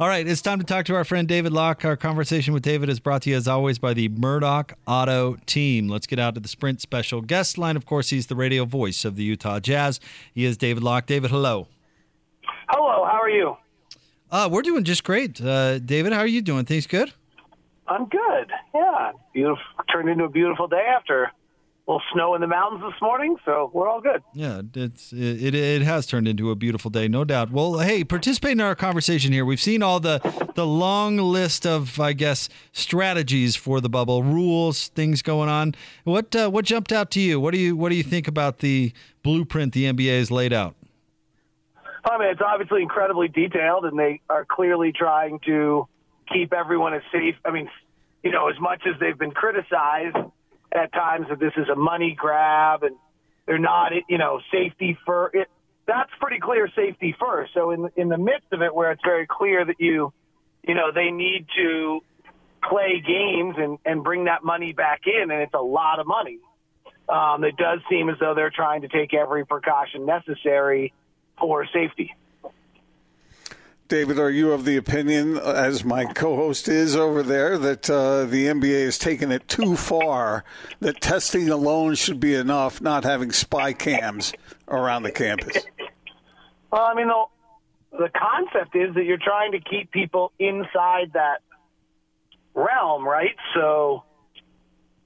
All right, it's time to talk to our friend David Locke. Our conversation with David is brought to you as always by the Murdoch Auto Team. Let's get out to the Sprint special guest line. Of course, he's the radio voice of the Utah Jazz. He is David Locke. David, hello. Hello, how are you? Uh, we're doing just great. Uh, David, how are you doing? Things good? I'm good. Yeah, beautiful. Turned into a beautiful day after little snow in the mountains this morning, so we're all good. Yeah, it's it, it has turned into a beautiful day, no doubt. Well, hey, participate in our conversation here. We've seen all the the long list of, I guess, strategies for the bubble, rules, things going on. What uh, what jumped out to you? What do you what do you think about the blueprint the NBA has laid out? I mean, it's obviously incredibly detailed, and they are clearly trying to keep everyone as safe. I mean, you know, as much as they've been criticized at times that this is a money grab and they're not, you know, safety for it. That's pretty clear safety first. So in in the midst of it, where it's very clear that you, you know, they need to play games and and bring that money back in, and it's a lot of money. Um, it does seem as though they're trying to take every precaution necessary for safety. David, are you of the opinion, as my co-host is over there, that uh, the NBA has taken it too far? That testing alone should be enough, not having spy cams around the campus. Well, I mean, the, the concept is that you're trying to keep people inside that realm, right? So,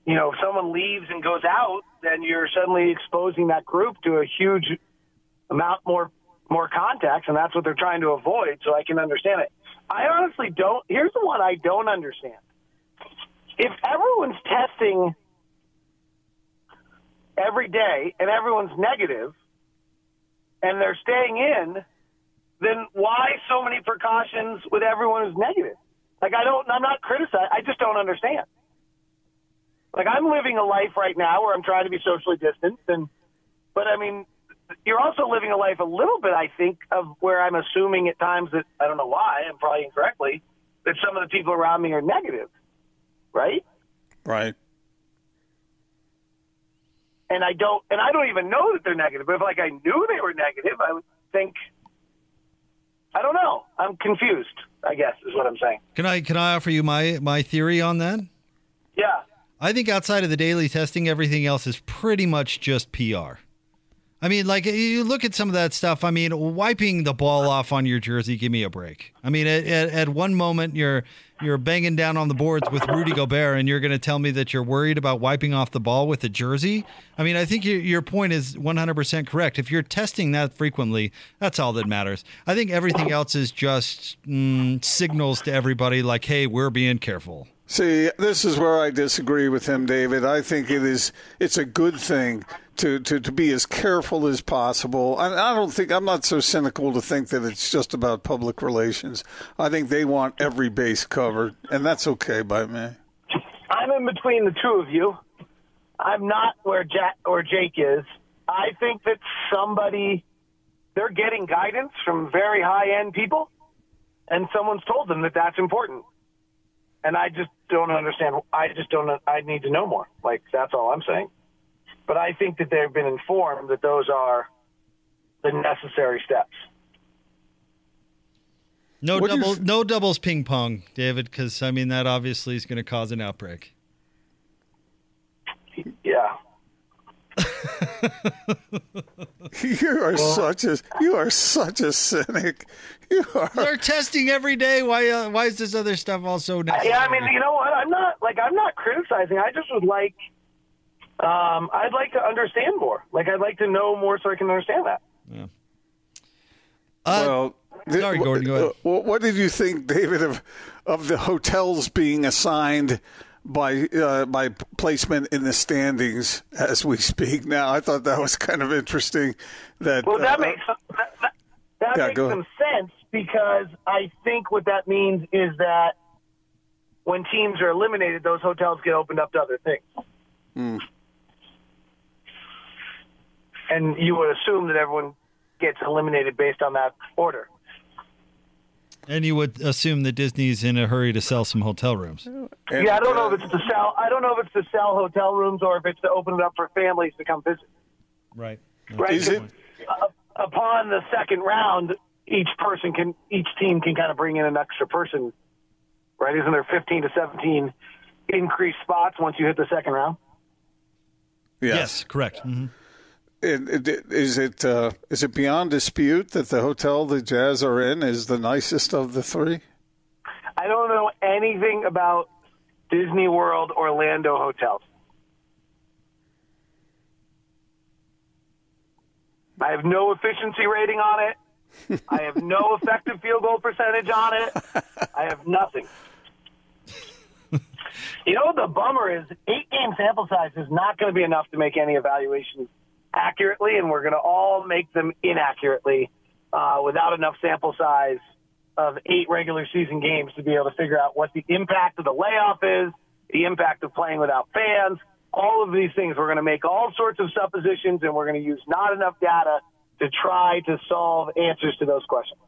you know, if someone leaves and goes out, then you're suddenly exposing that group to a huge amount more more contacts, and that's what they're trying to avoid. So I can understand it. I honestly don't. Here's the one I don't understand. If everyone's testing every day and everyone's negative, and they're staying in, then why so many precautions with everyone who's negative? Like I don't. I'm not criticizing. I just don't understand. Like I'm living a life right now where I'm trying to be socially distanced, and but I mean, you're also living a life a little bit, I think, of where I'm assuming at times that I don't know why, and probably incorrectly, that some of the people around me are negative, right? Right. And I don't, and I don't even know that they're negative. But if like I knew they were negative, I would think. I don't know. I'm confused. I guess is what I'm saying. Can I can I offer you my my theory on that? Yeah. I think outside of the daily testing, everything else is pretty much just PR. I mean, like you look at some of that stuff. I mean, wiping the ball off on your jersey, give me a break. I mean, at, at, one moment you're you're banging down on the boards with Rudy Gobert, and you're going to tell me that you're worried about wiping off the ball with a jersey. I mean, I think your your point is 100% correct. If you're testing that frequently, that's all that matters. I think everything else is just mm, signals to everybody, like, hey, we're being careful. See, this is where I disagree with him, David. I think it is it's a good thing to, to, to be as careful as possible. I, I don't think I'm not so cynical to think that it's just about public relations. I think they want every base covered, and that's okay by me. I'm in between the two of you. I'm not where Jack or Jake is. I think that somebody they're getting guidance from very high end people, and someone's told them that that's important and I just don't understand. I just don't. I need to know more. Like that's all I'm saying. But I think that they've been informed that those are the necessary steps. No what double, no doubles ping pong, David, because I mean that obviously is going to cause an outbreak. Yeah. you are well, such a you are such a cynic. You are. They're testing every day. Why uh, why is this other stuff also necessary? Yeah, I mean, you know what? I'm not like I'm not criticizing. I just would like um, I'd like to understand more. Like I'd like to know more so I can understand that. Yeah. Uh, well, sorry, Gordon. Go ahead. What did you think, David, of of the hotels being assigned? by uh, by placement in the standings as we speak now. I thought that was kind of interesting. That well, that uh, makes that, that, that yeah, makes some sense because I think what that means is that when teams are eliminated, those hotels get opened up to other things. Mm. And you would assume that everyone gets eliminated based on that order. And you would assume that Disney's in a hurry to sell some hotel rooms. Yeah, I don't know if it's to sell. I don't know if it's to sell hotel rooms or if it's to open it up for families to come visit. Right. Right. Is it? Uh, upon the second round, each person can, each team can kind of bring in an extra person, right? Isn't there 15 to 17 increased spots once you hit the second round? Yes, yes correct. Mm-hmm. It, it, is it uh, is it beyond dispute that the hotel the Jazz are in is the nicest of the three? I don't know anything about Disney World Orlando hotels. I have no efficiency rating on it. I have no effective field goal percentage on it. I have nothing. You know what the bummer is? Eight game sample size is not going to be enough to make any evaluations accurately, and we're going to all make them inaccurately uh, without enough sample size of eight regular season games to be able to figure out what the impact of the layoff is, the impact of playing without fans, all of these things. We're going to make all sorts of suppositions, and we're going to use not enough data to try to solve answers to those questions.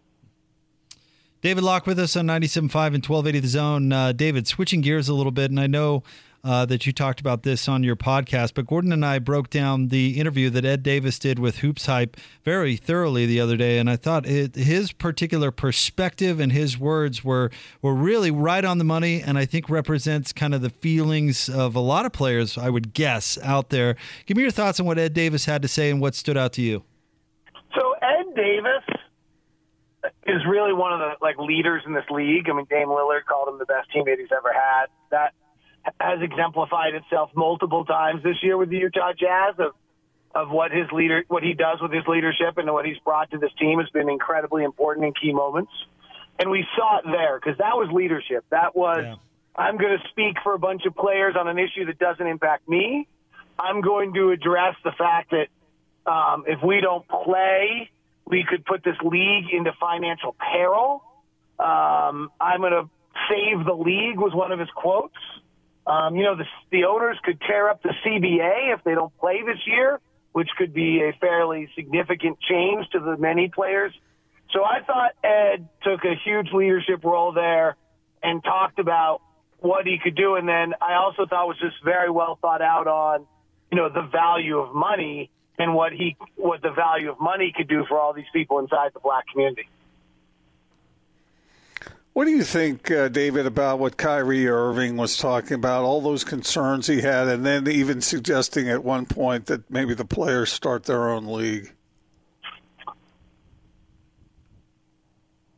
David Locke with us on 97.5 and 1280 The Zone. Uh, David, switching gears a little bit, and I know uh, that you talked about this on your podcast, but Gordon and I broke down the interview that Ed Davis did with Hoops Hype very thoroughly the other day, and I thought it, his particular perspective and his words were were really right on the money, and I think represents kind of the feelings of a lot of players, I would guess, out there. Give me your thoughts on what Ed Davis had to say and what stood out to you. So Ed Davis is really one of the like leaders in this league. I mean, Dame Lillard called him the best teammate he's ever had. That has exemplified itself multiple times this year with the Utah Jazz of of what his leader what he does with his leadership and what he's brought to this team has been incredibly important in key moments. And we saw it there because that was leadership. That was yeah. I'm going to speak for a bunch of players on an issue that doesn't impact me. I'm going to address the fact that um, if we don't play, we could put this league into financial peril. Um, I'm going to save the league was one of his quotes. Um, you know, the, the owners could tear up the CBA if they don't play this year, which could be a fairly significant change to the many players. So I thought Ed took a huge leadership role there and talked about what he could do. And then I also thought was just very well thought out on, you know, the value of money and what he, what the value of money could do for all these people inside the black community. What do you think, uh, David, about what Kyrie Irving was talking about, all those concerns he had, and then even suggesting at one point that maybe the players start their own league?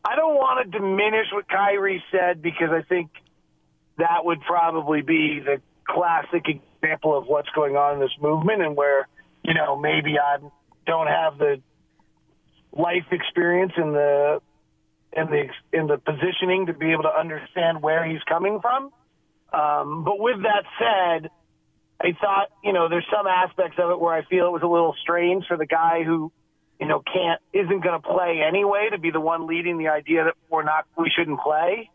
I don't want to diminish what Kyrie said because I think that would probably be the classic example of what's going on in this movement and where, you know, maybe I don't have the life experience and the in the in the positioning to be able to understand where he's coming from. Um, but with that said, I thought you know there's some aspects of it where I feel it was a little strange for the guy who you know can't isn't going to play anyway to be the one leading the idea that we're not we shouldn't play.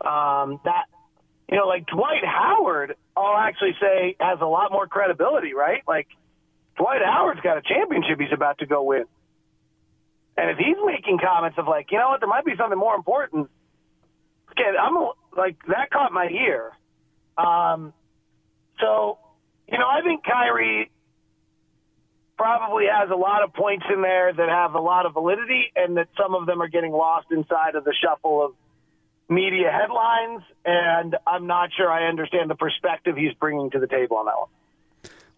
Um, that you know like Dwight Howard, I'll actually say has a lot more credibility, right? Like Dwight Howard's got a championship he's about to go win. And if he's making comments of like, you know what, there might be something more important. Okay, I'm like that caught my ear. Um, so, you know, I think Kyrie probably has a lot of points in there that have a lot of validity, and that some of them are getting lost inside of the shuffle of media headlines. And I'm not sure I understand the perspective he's bringing to the table on that one.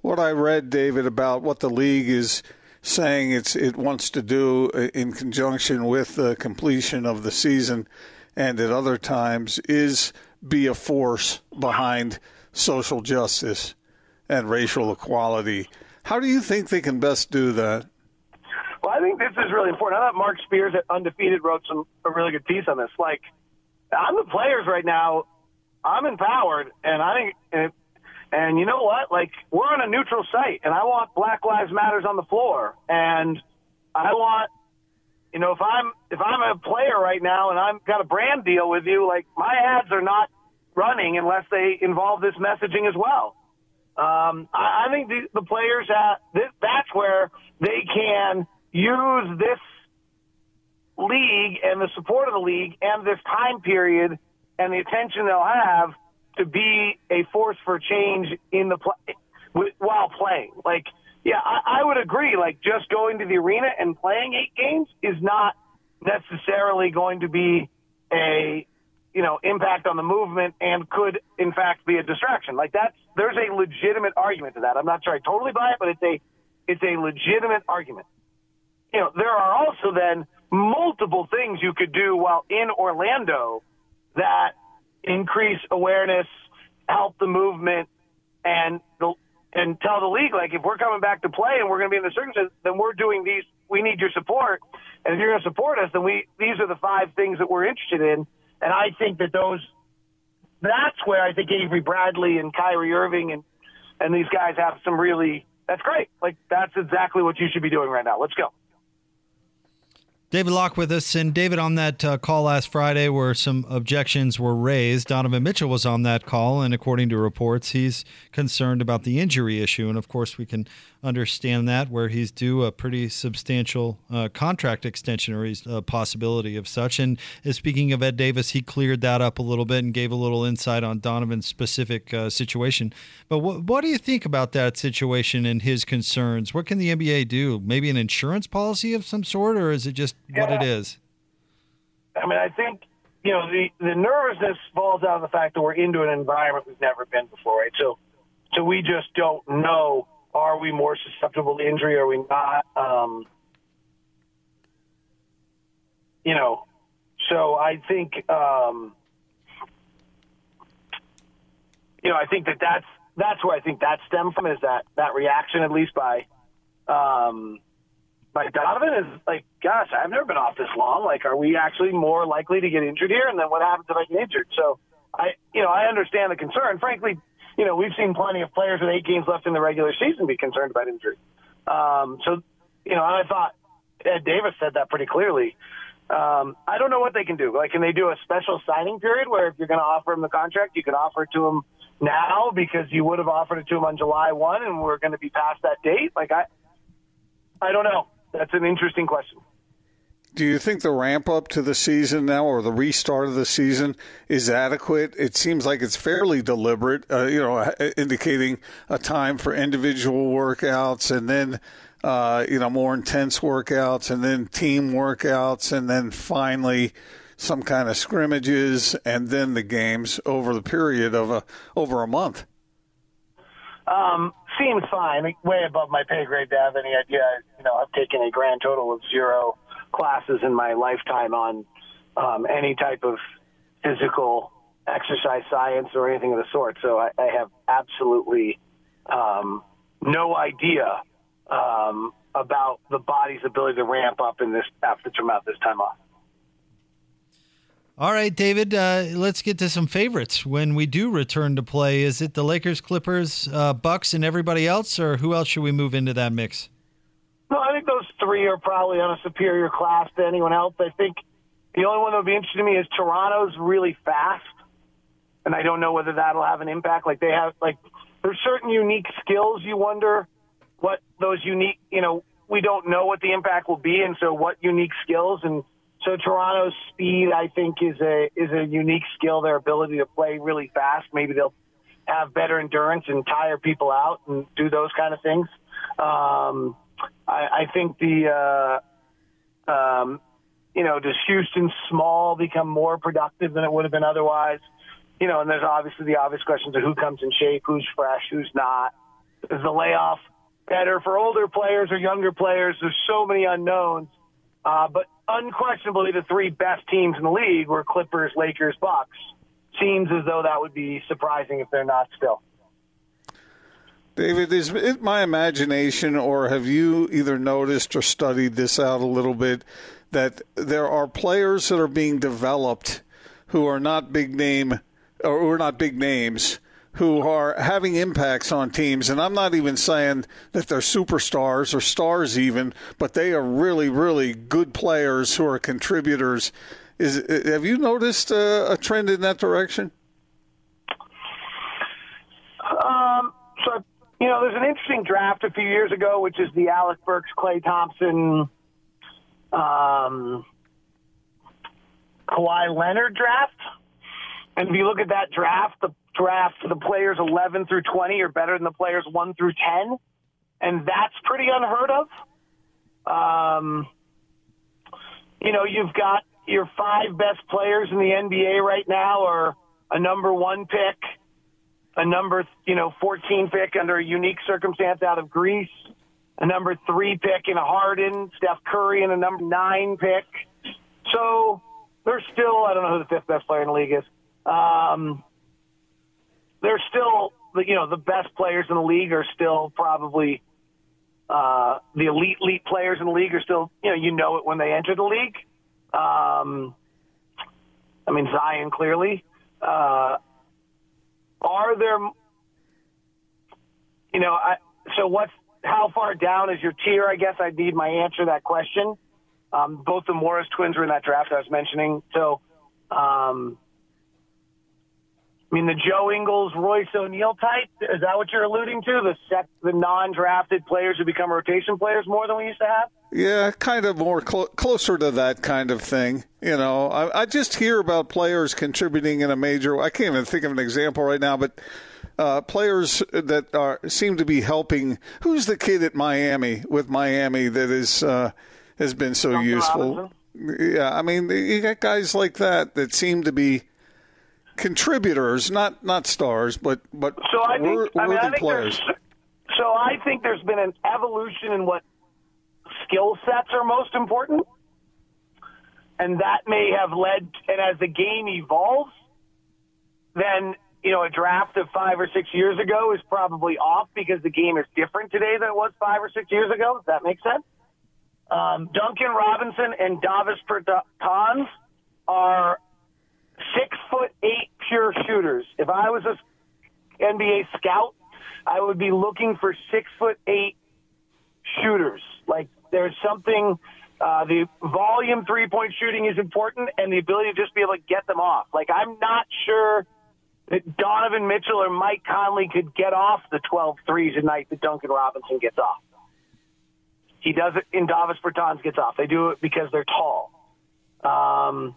What I read, David, about what the league is saying it's it wants to do uh, in conjunction with the completion of the season and at other times is be a force behind social justice and racial equality. How do you think they can best do that? Well, I think this is really important. I thought Marc Spears at Undefeated wrote some a really good piece on this. Like, I'm the players right now. I'm empowered, and I think and you know what? Like we're on a neutral site, and I want Black Lives Matters on the floor, and I want, you know, if I'm if I'm a player right now and I've got a brand deal with you, like my ads are not running unless they involve this messaging as well. Um, I, I think the, the players have, this, that's where they can use this league and the support of the league and this time period and the attention they'll have to be a force for change in the play while playing. Like, yeah, I, I would agree. Like, just going to the arena and playing eight games is not necessarily going to be a you know impact on the movement and could in fact be a distraction. Like that's there's a legitimate argument to that. I'm not sure I totally buy it, but it's a it's a legitimate argument. You know, there are also then multiple things you could do while in Orlando that increase awareness, help the movement, and the, and tell the league like if we're coming back to play and we're going to be in the circumstances, then we're doing these. We need your support, and if you're going to support us, then we these are the five things that we're interested in. And I think that those that's where I think Avery Bradley and Kyrie Irving and and these guys have some really that's great. Like that's exactly what you should be doing right now. Let's go. David Locke with us. And David, on that uh, call last Friday where some objections were raised, Donovan Mitchell was on that call. And according to reports, he's concerned about the injury issue. And of course, we can understand that where he's due a pretty substantial uh, contract extension or a possibility of such. And uh, speaking of Ed Davis, he cleared that up a little bit and gave a little insight on Donovan's specific uh, situation. But what, what do you think about that situation and his concerns? What can the NBA do? Maybe an insurance policy of some sort, or is it just what it is? I mean, I think you know the the nervousness falls out of the fact that we're into an environment we've never been before, right? So, so we just don't know are we more susceptible to injury? Are we not? Um, you know, so I think, um, you know, I think that that's that's where I think that stemmed from is that that reaction, at least by um, by Donovan, is like, gosh, I've never been off this long. Like, are we actually more likely to get injured here? And then what happens if I get injured? So I, you know, I understand the concern. Frankly, you know, we've seen plenty of players with eight games left in the regular season be concerned about injury. Um, so, you know, and I thought Ed Davis said that pretty clearly. Um, I don't know what they can do. Like, can they do a special signing period where if you're going to offer him the contract, you can offer it to him now because you would have offered it to him on July 1 and we're going to be past that date? Like, I, I don't know. That's an interesting question. Do you think the ramp up to the season now, or the restart of the season, is adequate? It seems like it's fairly deliberate, uh, you know, indicating a time for individual workouts and then, uh, you know, more intense workouts and then team workouts and then finally some kind of scrimmages and then the games over the period of a over a month. Um, seems fine. Way above my pay grade to have any idea. You know, I've taken a grand total of zero classes in my lifetime on um, any type of physical exercise science or anything of the sort. So I, I have absolutely um, no idea um, about the body's ability to ramp up in this after throughout this time off. All right, David, uh, let's get to some favorites when we do return to play. Is it the Lakers, Clippers, uh, Bucks, and everybody else, or who else should we move into that mix? No, I think those three are probably on a superior class to anyone else. I think the only one that would be interesting to me is Toronto's really fast, and I don't know whether that'll have an impact. Like they have, like there's certain unique skills. You wonder what those unique, you know, we don't know what the impact will be, and so what unique skills and so Toronto's speed, I think, is a is a unique skill. Their ability to play really fast. Maybe they'll have better endurance and tire people out and do those kind of things. Um, I, I think the, uh, um, you know, does Houston small become more productive than it would have been otherwise? You know, and there's obviously the obvious questions of who comes in shape, who's fresh, who's not. Is the layoff better for older players or younger players? There's so many unknowns. Uh, but unquestionably, the three best teams in the league were Clippers, Lakers, Bucks. Seems as though that would be surprising if they're not still. David, is it my imagination, or have you either noticed or studied this out a little bit that there are players that are being developed who are not big name or who are not big names who are having impacts on teams. And I'm not even saying that they're superstars or stars even but they are really really good players who are contributors. Is have you noticed a, a trend in that direction? Um so you know, there's an interesting draft a few years ago, which is the Alec Burks, Klay Thompson, um, Kawhi Leonard draft. And if you look at that draft, the draft, the players 11 through 20 are better than the players 1 through 10. And that's pretty unheard of. Um, you know, you've got your five best players in the NBA right now are a number one pick, a number, you know, 14 pick under a unique circumstance out of Greece, a number three pick in a Harden, Steph Curry, and a number nine pick. So they're still, I don't know who the fifth best player in the league is. Um, they're still, you know, the best players in the league are still probably uh, the elite, elite players in the league are still, you know, you know it when they enter the league. Um, I mean, Zion clearly. Uh, are there, you know, I, so what's, how far down is your tier? I guess I need my answer to that question. Um, both the Morris twins were in that draft I was mentioning. So, um, I mean, the Joe Ingles, Royce O'Neale type, is that what you're alluding to? The set, the non-drafted players who become rotation players more than we used to have? Yeah, kind of more cl- closer to that kind of thing. You know, I, I, just hear about players contributing in a major. I can't even think of an example right now, but uh, players that are seem to be helping. Who's the kid at Miami with Miami that is uh, has been so Duncan useful? Robinson? Yeah, I mean, you got guys like that that seem to be contributors, not not stars, but but So I think, wor- I mean, worthy I think players. so I think there's been an evolution in what skill sets are most important, and that may have led. And as the game evolves, then you know a draft of five or six years ago is probably off because the game is different today than it was five or six years ago. Does that make sense? Um, Duncan Robinson and Davis Bertans are six foot eight pure shooters. If I was a NBA scout, I would be looking for six foot eight shooters. Like there's something. Uh, the volume three point shooting is important, and the ability to just be able to get them off. Like I'm not sure that Donovan Mitchell or Mike Conley could get off the 12 threes a night that Duncan Robinson gets off. He does it in Davis Bertans gets off. They do it because they're tall. Um,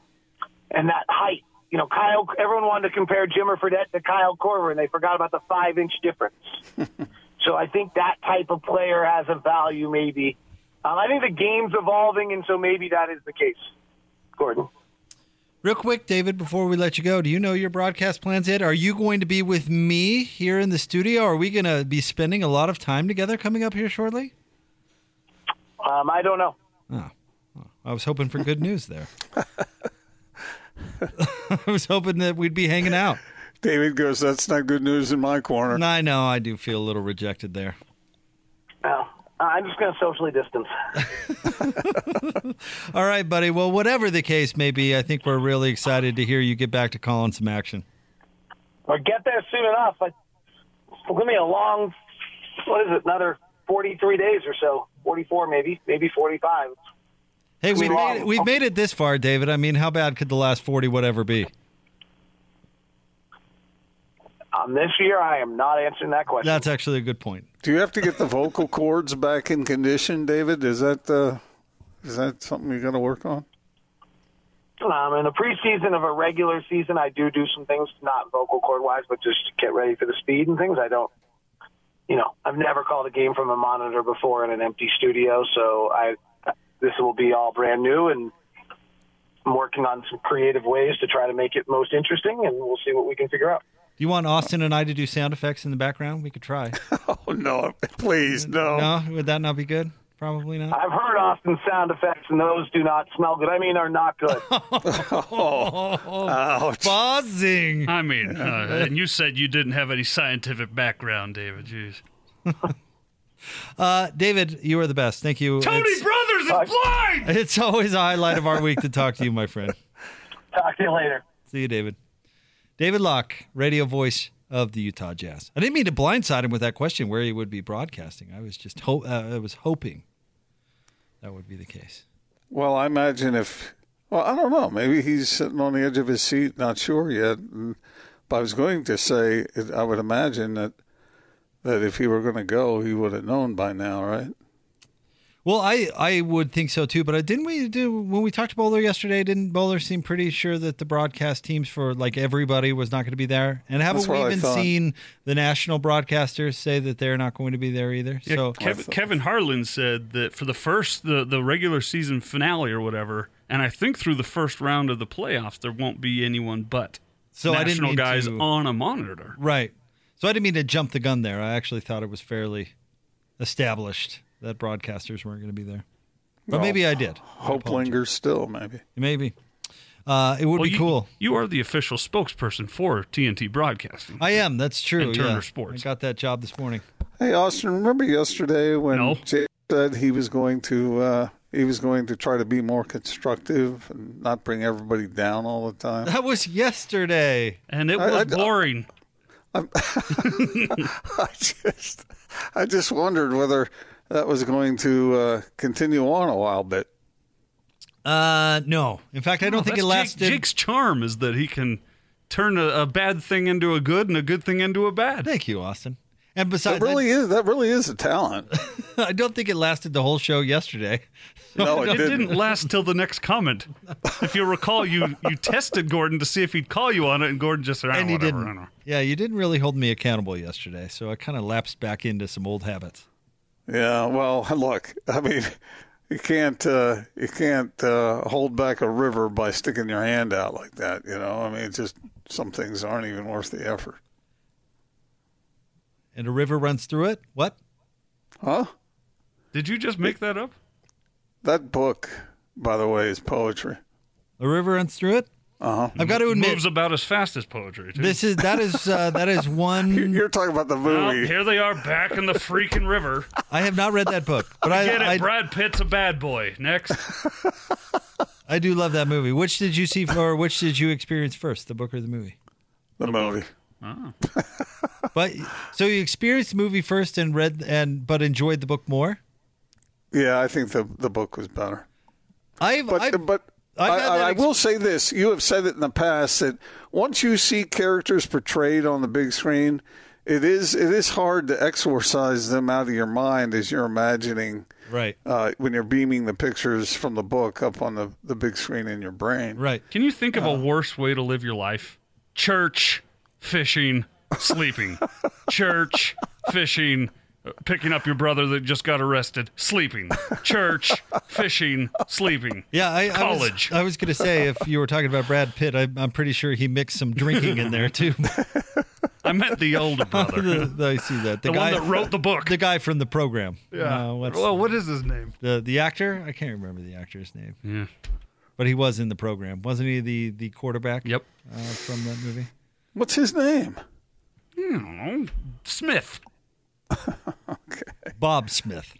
and that height. You know, Kyle. Everyone wanted to compare Jimmer Fredette to Kyle Korver, and they forgot about the five-inch difference. so I think that type of player has a value, maybe. Um, I think the game's evolving, and so maybe that is the case. Gordon. Real quick, David, before we let you go, do you know your broadcast plans yet? Are you going to be with me here in the studio? Are we going to be spending a lot of time together coming up here shortly? Um, I don't know. Oh, well, I was hoping for good news there. I was hoping that we'd be hanging out. David goes, "That's not good news in my corner." And I know I do feel a little rejected there. No, uh, I'm just going to socially distance. All right, buddy. Well, whatever the case may be, I think we're really excited to hear you get back to calling some action. Or get there soon enough. I, it's going to be a long, what is it, another 43 days or so. 44 maybe, maybe 45. Hey, we Long. made it, we've made it this far, David. I mean, how bad could the last 40 whatever be? Um, this year, I am not answering that question. That's actually a good point. Do you have to get the vocal cords back in condition, David? Is that uh, is that something you're going to work on? Um, in the preseason of a regular season, I do do some things, not vocal cord wise, but just to get ready for the speed and things. I don't, you know, I've never called a game from a monitor before in an empty studio, so I this will be all brand new, and I'm working on some creative ways to try to make it most interesting, and we'll see what we can figure out. Do you want Austin and I to do sound effects in the background? We could try. Oh no, please no. No, would that not be good? Probably not. I've heard Austin sound effects, and those do not smell good. I mean, are not good. Oh, Buzzing. I mean, uh, and you said you didn't have any scientific background, David. Jeez. Uh, David, you are the best. Thank you. Tony It's, Brothers is blind. it's always a highlight of our week to talk to you, my friend. Talk to you later. See you, David. David Locke, radio voice of the Utah Jazz. I didn't mean to blindside him with that question where he would be broadcasting. I was just ho- uh, I was hoping that would be the case. Well, I imagine if well, I don't know. Maybe he's sitting on the edge of his seat, not sure yet. And, but I was going to say, I would imagine that that if he were going to go, he would have known by now, right? Well, I, I would think so too, but uh, didn't we do when we talked to Bowler yesterday? Didn't Bowler seem pretty sure that the broadcast teams for like everybody was not going to be there? And haven't That's we even seen the national broadcasters say that they're not going to be there either? Yeah, so Kev- Kevin Harlan said that for the first the the regular season finale or whatever, And I think through the first round of the playoffs, there won't be anyone but So I didn't national guys to- on a monitor. Right. So I didn't mean to jump the gun there. I actually thought it was fairly established that broadcasters weren't going to be there. But Well, maybe I did. Hope lingers still, maybe. Maybe. Uh, it would Well, be you, cool. You are the official spokesperson for TNT Broadcasting. I am. That's true. And Turner yeah. Sports. I got that job this morning. Hey, Austin, remember yesterday when No. Jay said he was going to uh, he was going to try to be more constructive and not bring everybody down all the time? That was yesterday. and it I- was I- boring. I just I just wondered whether that was going to uh, continue on a while bit. Uh, no. In fact, I don't think it That's Jake- lasted. Jake's charm is that he can turn a, a bad thing into a good and a good thing into a bad. Thank you, Austin. And besides, That besides, really is that really is a talent. I, I don't think it lasted the whole show yesterday. No, it It didn't. didn't last till the next comment. If you recall, you you tested Gordon to see if he'd call you on it, and Gordon just said, "Ah, and he whatever, I didn't. know." Yeah, you didn't really hold me accountable yesterday, so I kind of lapsed back into some old habits. Yeah, well, look, I mean, you can't uh, you can't uh, hold back a river by sticking your hand out like that. You know, I mean, it's just some things aren't even worth the effort. And a river runs through it. What? Huh? Did you just make that up? That book, by the way, is poetry. A river runs through it. Uh huh. I've got to admit, Moves about as fast as poetry. Too. this is that is uh, that is one. You're talking about the Well, movie. here they are back in the freaking river. I have not read that book, but I Get it? I, Brad Pitt's a bad boy. Next, I do love that movie. Which did you see, or which did you experience first, the book or the movie? the movie. But so you experienced the movie first and read and but enjoyed the book more. Yeah, I think the the book was better. I've, But I've but I, I, I will say this: you have said it in the past that once you see characters portrayed on the big screen, it is it is hard to exorcise them out of your mind as you're imagining right, uh, when you're beaming the pictures from the book up on the, the big screen in your brain. right. can you think of Uh. a worse way to live your life? Church, fishing, sleeping. Church, fishing, picking up your brother that just got arrested, sleeping. Church, fishing, sleeping. Yeah, I, College. I was, I was going to say if you were talking about Brad Pitt, I, I'm pretty sure he mixed some drinking in there too. I meant the older brother, The- the- I see that. The, the guy one that wrote the book. the guy from the program. Yeah. Uh, what's well, what is his name? the the actor? I can't remember the actor's name, Yeah. but he was in the program, wasn't he? The the quarterback. Yep. Uh, from that movie. What's his name? I don't know. Smith. Bob Smith.